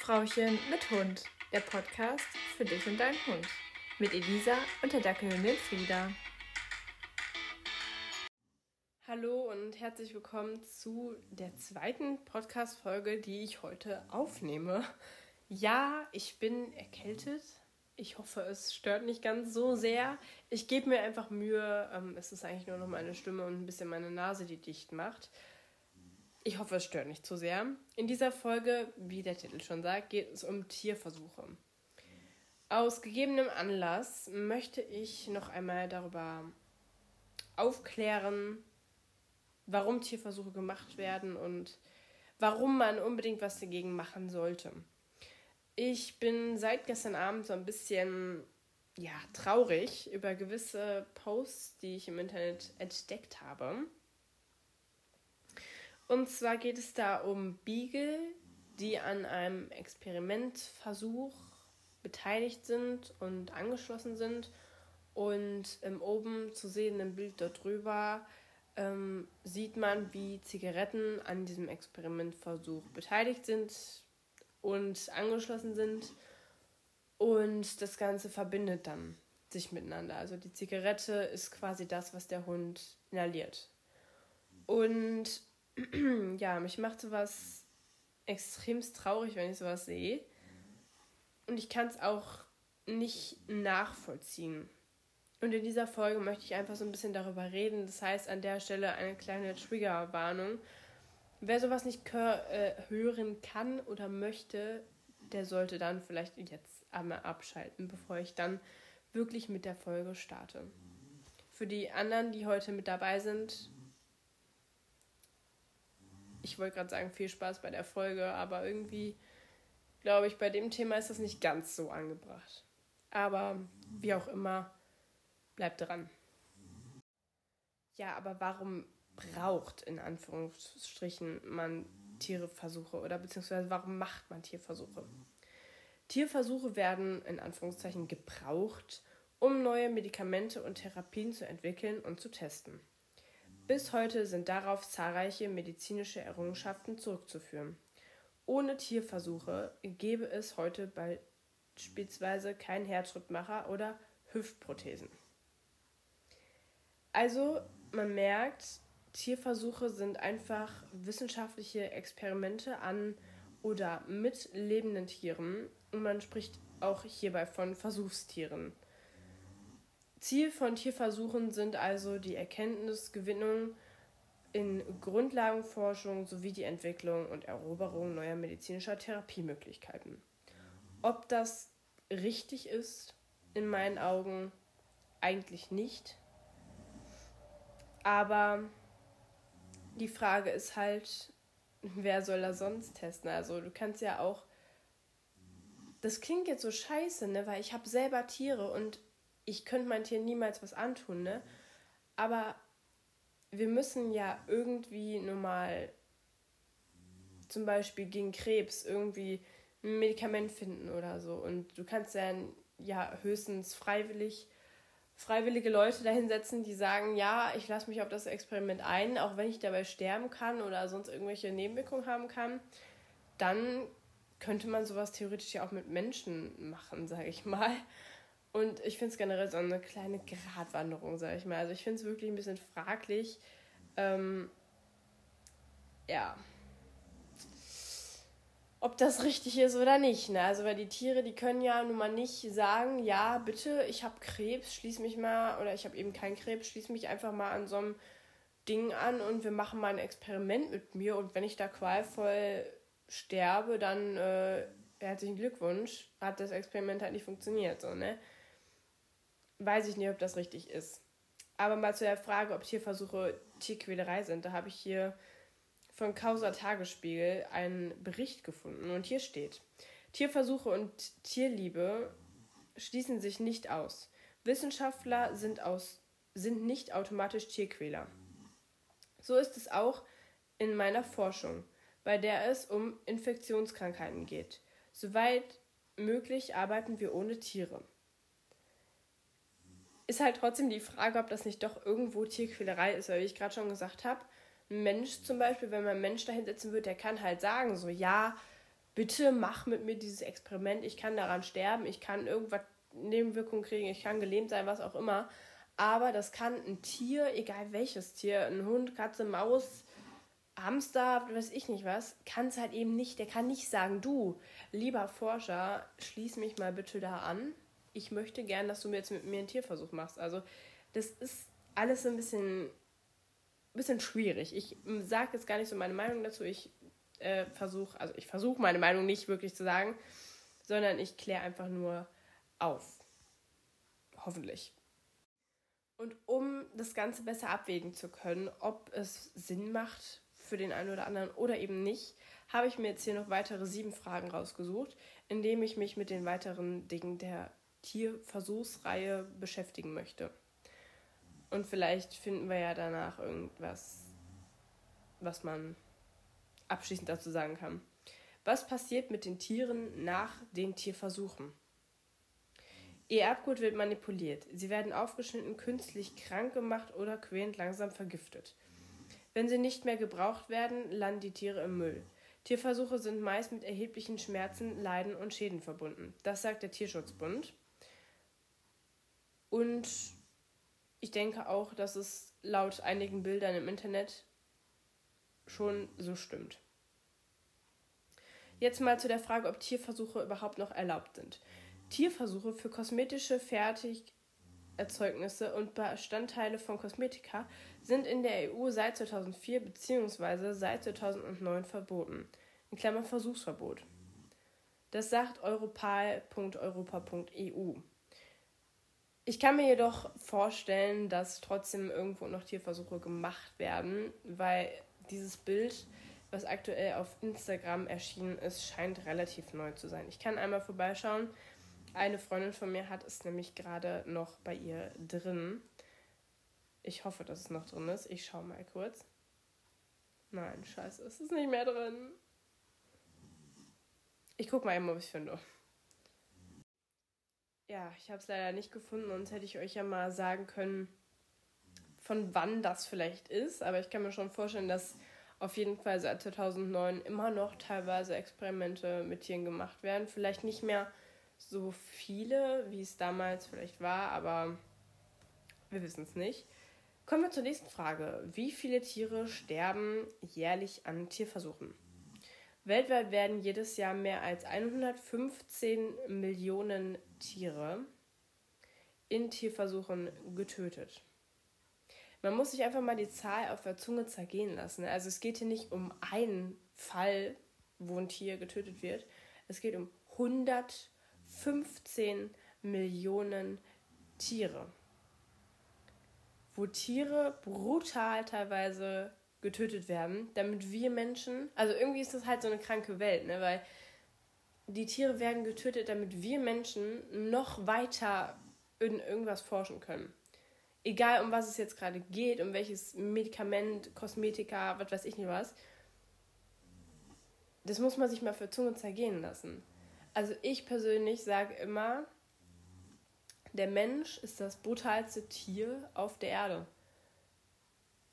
Frauchen mit Hund, der Podcast für dich und deinen Hund. Mit Elisa und der Dackelhündin Frieda. Hallo und herzlich willkommen zu der zweiten Podcast-Folge, die ich heute aufnehme. Ja, ich bin erkältet. Ich hoffe, es stört nicht ganz so sehr. Ich gebe mir einfach Mühe. Ähm, es ist eigentlich nur noch meine Stimme und ein bisschen meine Nase, die dicht macht. Ich hoffe, es stört nicht zu sehr. In dieser Folge, wie der Titel schon sagt, geht es um Tierversuche. Aus gegebenem Anlass möchte ich noch einmal darüber aufklären, warum Tierversuche gemacht werden und warum man unbedingt was dagegen machen sollte. Ich bin seit gestern Abend so ein bisschen ja, traurig über gewisse Posts, die ich im Internet entdeckt habe. Und zwar geht es da um Beagle, die an einem Experimentversuch beteiligt sind und angeschlossen sind. Und im oben zu sehenden Bild dort drüber ähm, sieht man, wie Zigaretten an diesem Experimentversuch beteiligt sind und angeschlossen sind. Und das Ganze verbindet dann sich miteinander. Also die Zigarette ist quasi das, was der Hund inhaliert. Und ja, mich macht sowas extremst traurig, wenn ich sowas sehe. Und ich kann es auch nicht nachvollziehen. Und in dieser Folge möchte ich einfach so ein bisschen darüber reden. Das heißt, an der Stelle eine kleine Triggerwarnung. Wer sowas nicht äh, hören kann oder möchte, der sollte dann vielleicht jetzt einmal abschalten, bevor ich dann wirklich mit der Folge starte. Für die anderen, die heute mit dabei sind, ich wollte gerade sagen, viel Spaß bei der Folge, aber irgendwie glaube ich, bei dem Thema ist das nicht ganz so angebracht. Aber wie auch immer, bleibt dran. Ja, aber warum braucht in Anführungsstrichen man Tierversuche oder beziehungsweise warum macht man Tierversuche? Tierversuche werden in Anführungszeichen gebraucht, um neue Medikamente und Therapien zu entwickeln und zu testen. Bis heute sind darauf zahlreiche medizinische Errungenschaften zurückzuführen. Ohne Tierversuche gäbe es heute beispielsweise keinen Herzschrittmacher oder Hüftprothesen. Also man merkt, Tierversuche sind einfach wissenschaftliche Experimente an oder mit lebenden Tieren und man spricht auch hierbei von Versuchstieren. Ziel von Tierversuchen sind also die Erkenntnisgewinnung in Grundlagenforschung sowie die Entwicklung und Eroberung neuer medizinischer Therapiemöglichkeiten. Ob das richtig ist, in meinen Augen eigentlich nicht. Aber die Frage ist halt, wer soll da sonst testen? Also du kannst ja auch. Das klingt jetzt so scheiße, ne? Weil ich habe selber Tiere und ich könnte mein Tier niemals was antun, ne? Aber wir müssen ja irgendwie nur mal zum Beispiel gegen Krebs irgendwie ein Medikament finden oder so. Und du kannst dann ja höchstens freiwillig freiwillige Leute dahinsetzen, die sagen, ja, ich lasse mich auf das Experiment ein, auch wenn ich dabei sterben kann oder sonst irgendwelche Nebenwirkungen haben kann, dann könnte man sowas theoretisch ja auch mit Menschen machen, sage ich mal. Und ich finde es generell so eine kleine Gratwanderung, sage ich mal. Also ich finde es wirklich ein bisschen fraglich. Ähm, ja. Ob das richtig ist oder nicht. Ne? Also weil die Tiere, die können ja nun mal nicht sagen, ja, bitte, ich habe Krebs, schließ mich mal, oder ich habe eben keinen Krebs, schließ mich einfach mal an so einem Ding an und wir machen mal ein Experiment mit mir und wenn ich da qualvoll sterbe, dann äh, herzlichen Glückwunsch, hat das Experiment halt nicht funktioniert, so, ne? Weiß ich nicht, ob das richtig ist. Aber mal zu der Frage, ob Tierversuche Tierquälerei sind. Da habe ich hier von Causa Tagesspiegel einen Bericht gefunden und hier steht: Tierversuche und Tierliebe schließen sich nicht aus. Wissenschaftler sind, aus, sind nicht automatisch Tierquäler. So ist es auch in meiner Forschung, bei der es um Infektionskrankheiten geht. Soweit möglich arbeiten wir ohne Tiere ist halt trotzdem die Frage, ob das nicht doch irgendwo Tierquälerei ist, weil wie ich gerade schon gesagt habe, ein Mensch zum Beispiel, wenn man einen Mensch da hinsetzen würde, der kann halt sagen, so ja, bitte mach mit mir dieses Experiment, ich kann daran sterben, ich kann irgendwas Nebenwirkungen kriegen, ich kann gelähmt sein, was auch immer. Aber das kann ein Tier, egal welches Tier, ein Hund, Katze, Maus, Hamster, weiß ich nicht was, kann es halt eben nicht. Der kann nicht sagen, du, lieber Forscher, schließ mich mal bitte da an. Ich möchte gern, dass du mir jetzt mit mir einen Tierversuch machst. Also, das ist alles ein bisschen, bisschen schwierig. Ich sage jetzt gar nicht so meine Meinung dazu. Ich äh, versuche, also ich versuche meine Meinung nicht wirklich zu sagen, sondern ich kläre einfach nur auf. Hoffentlich. Und um das Ganze besser abwägen zu können, ob es Sinn macht für den einen oder anderen oder eben nicht, habe ich mir jetzt hier noch weitere sieben Fragen rausgesucht, indem ich mich mit den weiteren Dingen der Tierversuchsreihe beschäftigen möchte. Und vielleicht finden wir ja danach irgendwas, was man abschließend dazu sagen kann. Was passiert mit den Tieren nach den Tierversuchen? Ihr Erbgut wird manipuliert. Sie werden aufgeschnitten, künstlich krank gemacht oder quälend langsam vergiftet. Wenn sie nicht mehr gebraucht werden, landen die Tiere im Müll. Tierversuche sind meist mit erheblichen Schmerzen, Leiden und Schäden verbunden. Das sagt der Tierschutzbund. Und ich denke auch, dass es laut einigen Bildern im Internet schon so stimmt. Jetzt mal zu der Frage, ob Tierversuche überhaupt noch erlaubt sind. Tierversuche für kosmetische Fertigerzeugnisse und Bestandteile von Kosmetika sind in der EU seit 2004 bzw. seit 2009 verboten. In Klammern Versuchsverbot. Das sagt europal.europa.eu. Ich kann mir jedoch vorstellen, dass trotzdem irgendwo noch Tierversuche gemacht werden, weil dieses Bild, was aktuell auf Instagram erschienen ist, scheint relativ neu zu sein. Ich kann einmal vorbeischauen. Eine Freundin von mir hat es nämlich gerade noch bei ihr drin. Ich hoffe, dass es noch drin ist. Ich schaue mal kurz. Nein, scheiße, es ist nicht mehr drin. Ich gucke mal eben, ob ich es finde. Ja, ich habe es leider nicht gefunden, sonst hätte ich euch ja mal sagen können, von wann das vielleicht ist. Aber ich kann mir schon vorstellen, dass auf jeden Fall seit 2009 immer noch teilweise Experimente mit Tieren gemacht werden. Vielleicht nicht mehr so viele, wie es damals vielleicht war, aber wir wissen es nicht. Kommen wir zur nächsten Frage. Wie viele Tiere sterben jährlich an Tierversuchen? Weltweit werden jedes Jahr mehr als 115 Millionen Tiere in Tierversuchen getötet. Man muss sich einfach mal die Zahl auf der Zunge zergehen lassen. Also es geht hier nicht um einen Fall, wo ein Tier getötet wird. Es geht um 100 15 Millionen Tiere. Wo Tiere brutal teilweise getötet werden, damit wir Menschen, also irgendwie ist das halt so eine kranke Welt, ne? weil die Tiere werden getötet, damit wir Menschen noch weiter in irgendwas forschen können. Egal um was es jetzt gerade geht, um welches Medikament, Kosmetika, was weiß ich nicht was. Das muss man sich mal für Zunge zergehen lassen. Also ich persönlich sage immer, der Mensch ist das brutalste Tier auf der Erde.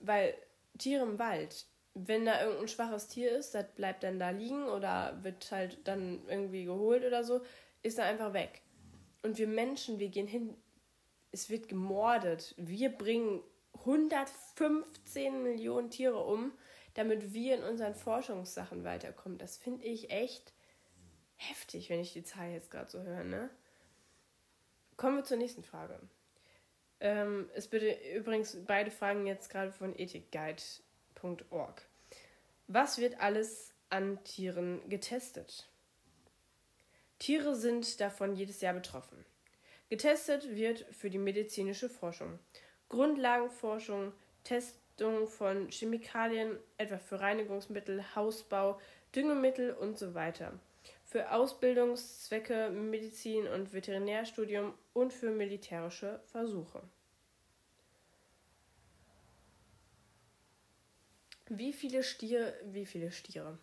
Weil Tiere im Wald, wenn da irgendein schwaches Tier ist, das bleibt dann da liegen oder wird halt dann irgendwie geholt oder so, ist er einfach weg. Und wir Menschen, wir gehen hin, es wird gemordet. Wir bringen 115 Millionen Tiere um, damit wir in unseren Forschungssachen weiterkommen. Das finde ich echt heftig, wenn ich die Zahl jetzt gerade so höre, ne? Kommen wir zur nächsten Frage. Ähm, es bitte übrigens beide Fragen jetzt gerade von ethicguide.org. Was wird alles an Tieren getestet? Tiere sind davon jedes Jahr betroffen. Getestet wird für die medizinische Forschung, Grundlagenforschung, Testung von Chemikalien, etwa für Reinigungsmittel, Hausbau, Düngemittel und so weiter für Ausbildungszwecke, Medizin und Veterinärstudium und für militärische Versuche. Wie viele Stiere, wie viele Stiere,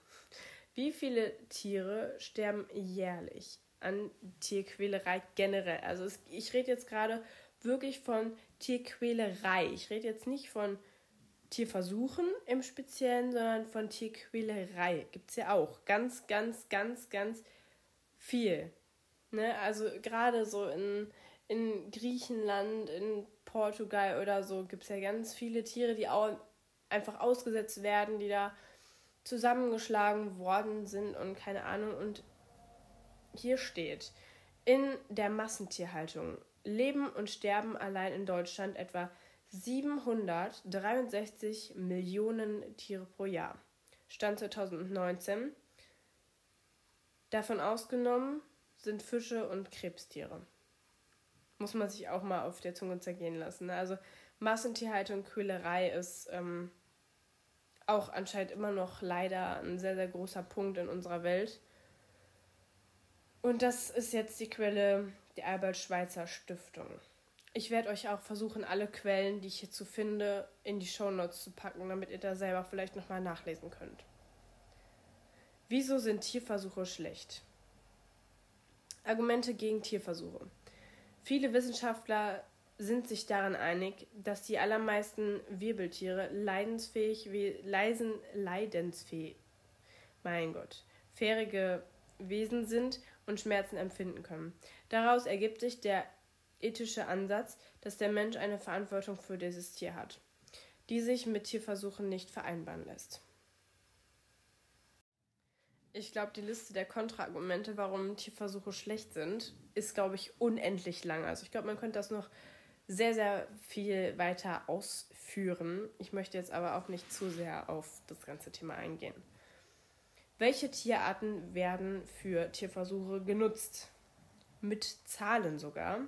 wie viele Tiere sterben jährlich an Tierquälerei generell? Also es, ich rede jetzt gerade wirklich von Tierquälerei. Ich rede jetzt nicht von Tierversuchen im Speziellen, sondern von Tierquälerei. Gibt es ja auch ganz, ganz, ganz, ganz viel. Ne? Also gerade so in, in Griechenland, in Portugal oder so gibt es ja ganz viele Tiere, die auch einfach ausgesetzt werden, die da zusammengeschlagen worden sind und keine Ahnung. Und hier steht, in der Massentierhaltung leben und sterben allein in Deutschland etwa 763 Millionen Tiere pro Jahr. Stand 2019. Davon ausgenommen sind Fische und Krebstiere. Muss man sich auch mal auf der Zunge zergehen lassen. Ne? Also Massentierhaltung, Quälerei ist ähm, auch anscheinend immer noch leider ein sehr, sehr großer Punkt in unserer Welt. Und das ist jetzt die Quelle der Albert-Schweitzer Stiftung. Ich werde euch auch versuchen, alle Quellen, die ich hierzu finde, in die Shownotes zu packen, damit ihr da selber vielleicht nochmal nachlesen könnt. Wieso sind Tierversuche schlecht? Argumente gegen Tierversuche. Viele Wissenschaftler sind sich daran einig, dass die allermeisten Wirbeltiere leidensfähig, leisen, leidensfähig, mein Gott, fährige Wesen sind und Schmerzen empfinden können. Daraus ergibt sich der ethische Ansatz, dass der Mensch eine Verantwortung für dieses Tier hat, die sich mit Tierversuchen nicht vereinbaren lässt. Ich glaube, die Liste der Kontraargumente, warum Tierversuche schlecht sind, ist, glaube ich, unendlich lang. Also ich glaube, man könnte das noch sehr, sehr viel weiter ausführen. Ich möchte jetzt aber auch nicht zu sehr auf das ganze Thema eingehen. Welche Tierarten werden für Tierversuche genutzt? Mit Zahlen sogar.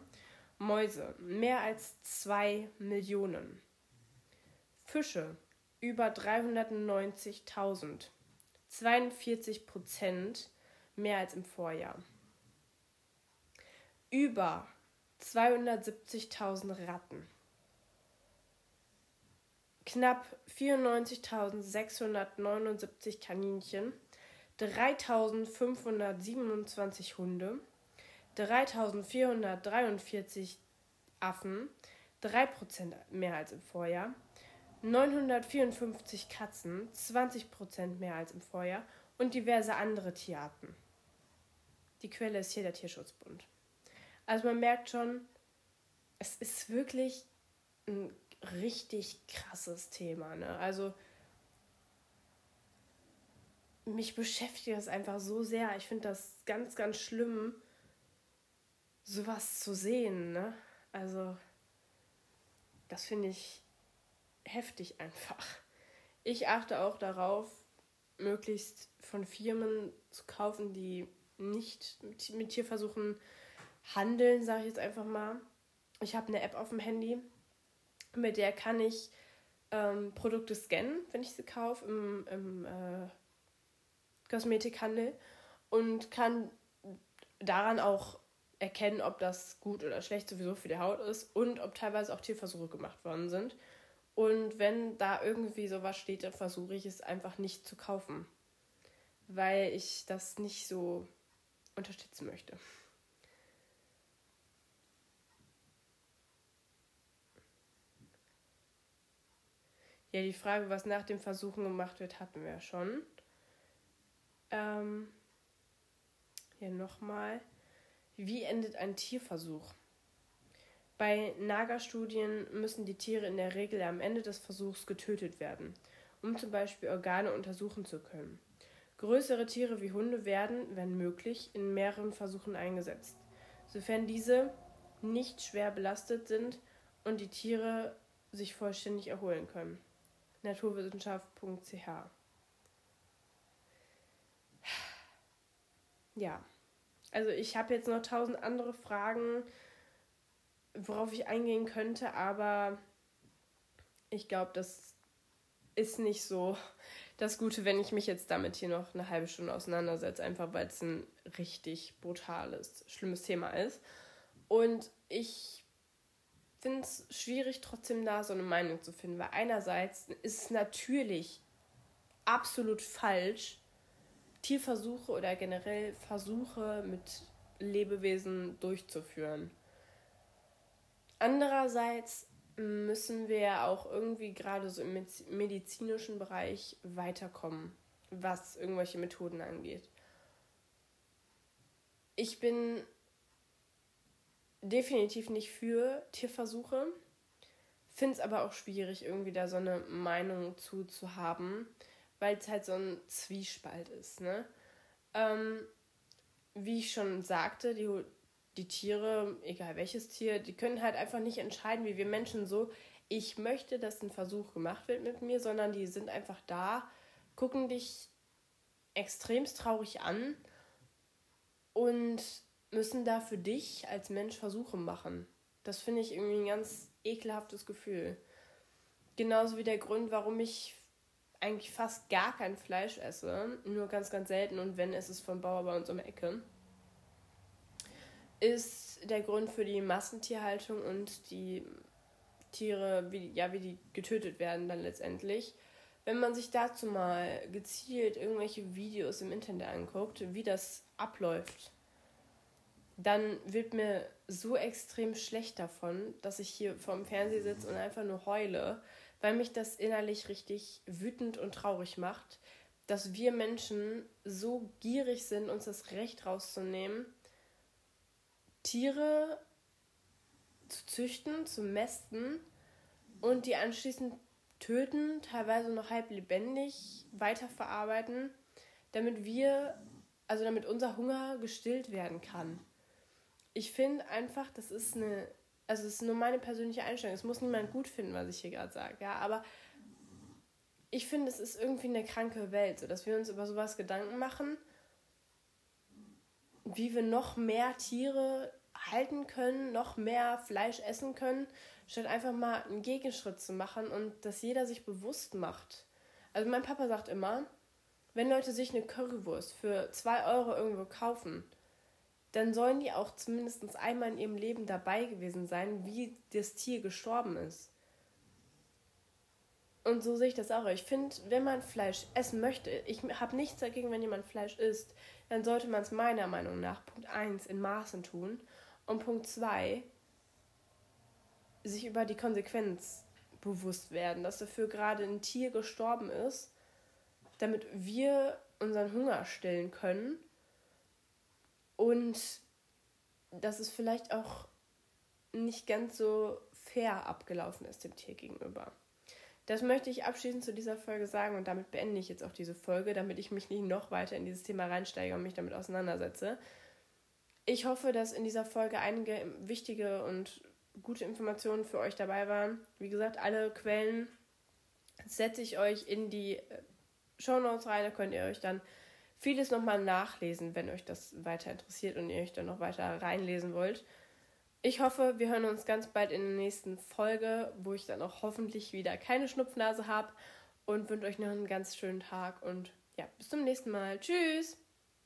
Mäuse, mehr als 2 Millionen. Fische, über 390.000. 42 Prozent mehr als im Vorjahr. Über 270.000 Ratten. Knapp 94.679 Kaninchen. 3.527 Hunde. 3.443 Affen. 3% mehr als im Vorjahr. 954 Katzen, 20% mehr als im Vorjahr und diverse andere Tierarten. Die Quelle ist hier der Tierschutzbund. Also man merkt schon, es ist wirklich ein richtig krasses Thema. Ne? Also mich beschäftigt das einfach so sehr. Ich finde das ganz, ganz schlimm, sowas zu sehen. Ne? Also das finde ich heftig einfach. Ich achte auch darauf, möglichst von Firmen zu kaufen, die nicht mit Tierversuchen handeln, sage ich jetzt einfach mal. Ich habe eine App auf dem Handy, mit der kann ich ähm, Produkte scannen, wenn ich sie kaufe im, im äh, Kosmetikhandel und kann daran auch erkennen, ob das gut oder schlecht sowieso für die Haut ist und ob teilweise auch Tierversuche gemacht worden sind. Und wenn da irgendwie sowas steht, dann versuche ich es einfach nicht zu kaufen, weil ich das nicht so unterstützen möchte. Ja, die Frage, was nach dem Versuchen gemacht wird, hatten wir ja schon. Ähm, hier nochmal. Wie endet ein Tierversuch? Bei Nagerstudien müssen die Tiere in der Regel am Ende des Versuchs getötet werden, um zum Beispiel Organe untersuchen zu können. Größere Tiere wie Hunde werden, wenn möglich, in mehreren Versuchen eingesetzt, sofern diese nicht schwer belastet sind und die Tiere sich vollständig erholen können. Naturwissenschaft.ch Ja, also ich habe jetzt noch tausend andere Fragen worauf ich eingehen könnte, aber ich glaube, das ist nicht so das Gute, wenn ich mich jetzt damit hier noch eine halbe Stunde auseinandersetze, einfach weil es ein richtig brutales, schlimmes Thema ist. Und ich finde es schwierig, trotzdem da so eine Meinung zu finden, weil einerseits ist es natürlich absolut falsch, Tierversuche oder generell Versuche mit Lebewesen durchzuführen. Andererseits müssen wir auch irgendwie gerade so im medizinischen Bereich weiterkommen, was irgendwelche Methoden angeht. Ich bin definitiv nicht für Tierversuche, finde es aber auch schwierig, irgendwie da so eine Meinung zu, zu haben, weil es halt so ein Zwiespalt ist. Ne? Ähm, wie ich schon sagte, die die Tiere, egal welches Tier, die können halt einfach nicht entscheiden, wie wir Menschen so, ich möchte, dass ein Versuch gemacht wird mit mir, sondern die sind einfach da, gucken dich extremst traurig an und müssen da für dich als Mensch Versuche machen. Das finde ich irgendwie ein ganz ekelhaftes Gefühl. Genauso wie der Grund, warum ich eigentlich fast gar kein Fleisch esse, nur ganz, ganz selten und wenn, ist es vom Bauer bei uns um die Ecke ist der Grund für die Massentierhaltung und die Tiere, wie, ja, wie die getötet werden dann letztendlich. Wenn man sich dazu mal gezielt irgendwelche Videos im Internet anguckt, wie das abläuft, dann wird mir so extrem schlecht davon, dass ich hier vorm Fernseher sitze und einfach nur heule, weil mich das innerlich richtig wütend und traurig macht, dass wir Menschen so gierig sind, uns das Recht rauszunehmen, Tiere zu züchten, zu mästen und die anschließend töten, teilweise noch halb lebendig weiterverarbeiten, damit wir, also damit unser Hunger gestillt werden kann. Ich finde einfach, das ist eine, also es ist nur meine persönliche Einstellung. Es muss niemand gut finden, was ich hier gerade sage, ja, aber ich finde, es ist irgendwie eine kranke Welt, so dass wir uns über sowas Gedanken machen wie wir noch mehr Tiere halten können, noch mehr Fleisch essen können, statt einfach mal einen Gegenschritt zu machen und dass jeder sich bewusst macht. Also mein Papa sagt immer, wenn Leute sich eine Currywurst für 2 Euro irgendwo kaufen, dann sollen die auch zumindest einmal in ihrem Leben dabei gewesen sein, wie das Tier gestorben ist. Und so sehe ich das auch. Ich finde, wenn man Fleisch essen möchte, ich habe nichts dagegen, wenn jemand Fleisch isst, dann sollte man es meiner Meinung nach Punkt 1 in Maßen tun und Punkt 2 sich über die Konsequenz bewusst werden, dass dafür gerade ein Tier gestorben ist, damit wir unseren Hunger stillen können und dass es vielleicht auch nicht ganz so fair abgelaufen ist dem Tier gegenüber. Das möchte ich abschließend zu dieser Folge sagen und damit beende ich jetzt auch diese Folge, damit ich mich nicht noch weiter in dieses Thema reinsteige und mich damit auseinandersetze. Ich hoffe, dass in dieser Folge einige wichtige und gute Informationen für euch dabei waren. Wie gesagt, alle Quellen setze ich euch in die äh, Show Notes rein. Da könnt ihr euch dann vieles nochmal nachlesen, wenn euch das weiter interessiert und ihr euch dann noch weiter reinlesen wollt. Ich hoffe, wir hören uns ganz bald in der nächsten Folge, wo ich dann auch hoffentlich wieder keine Schnupfnase habe und wünsche euch noch einen ganz schönen Tag und ja, bis zum nächsten Mal. Tschüss!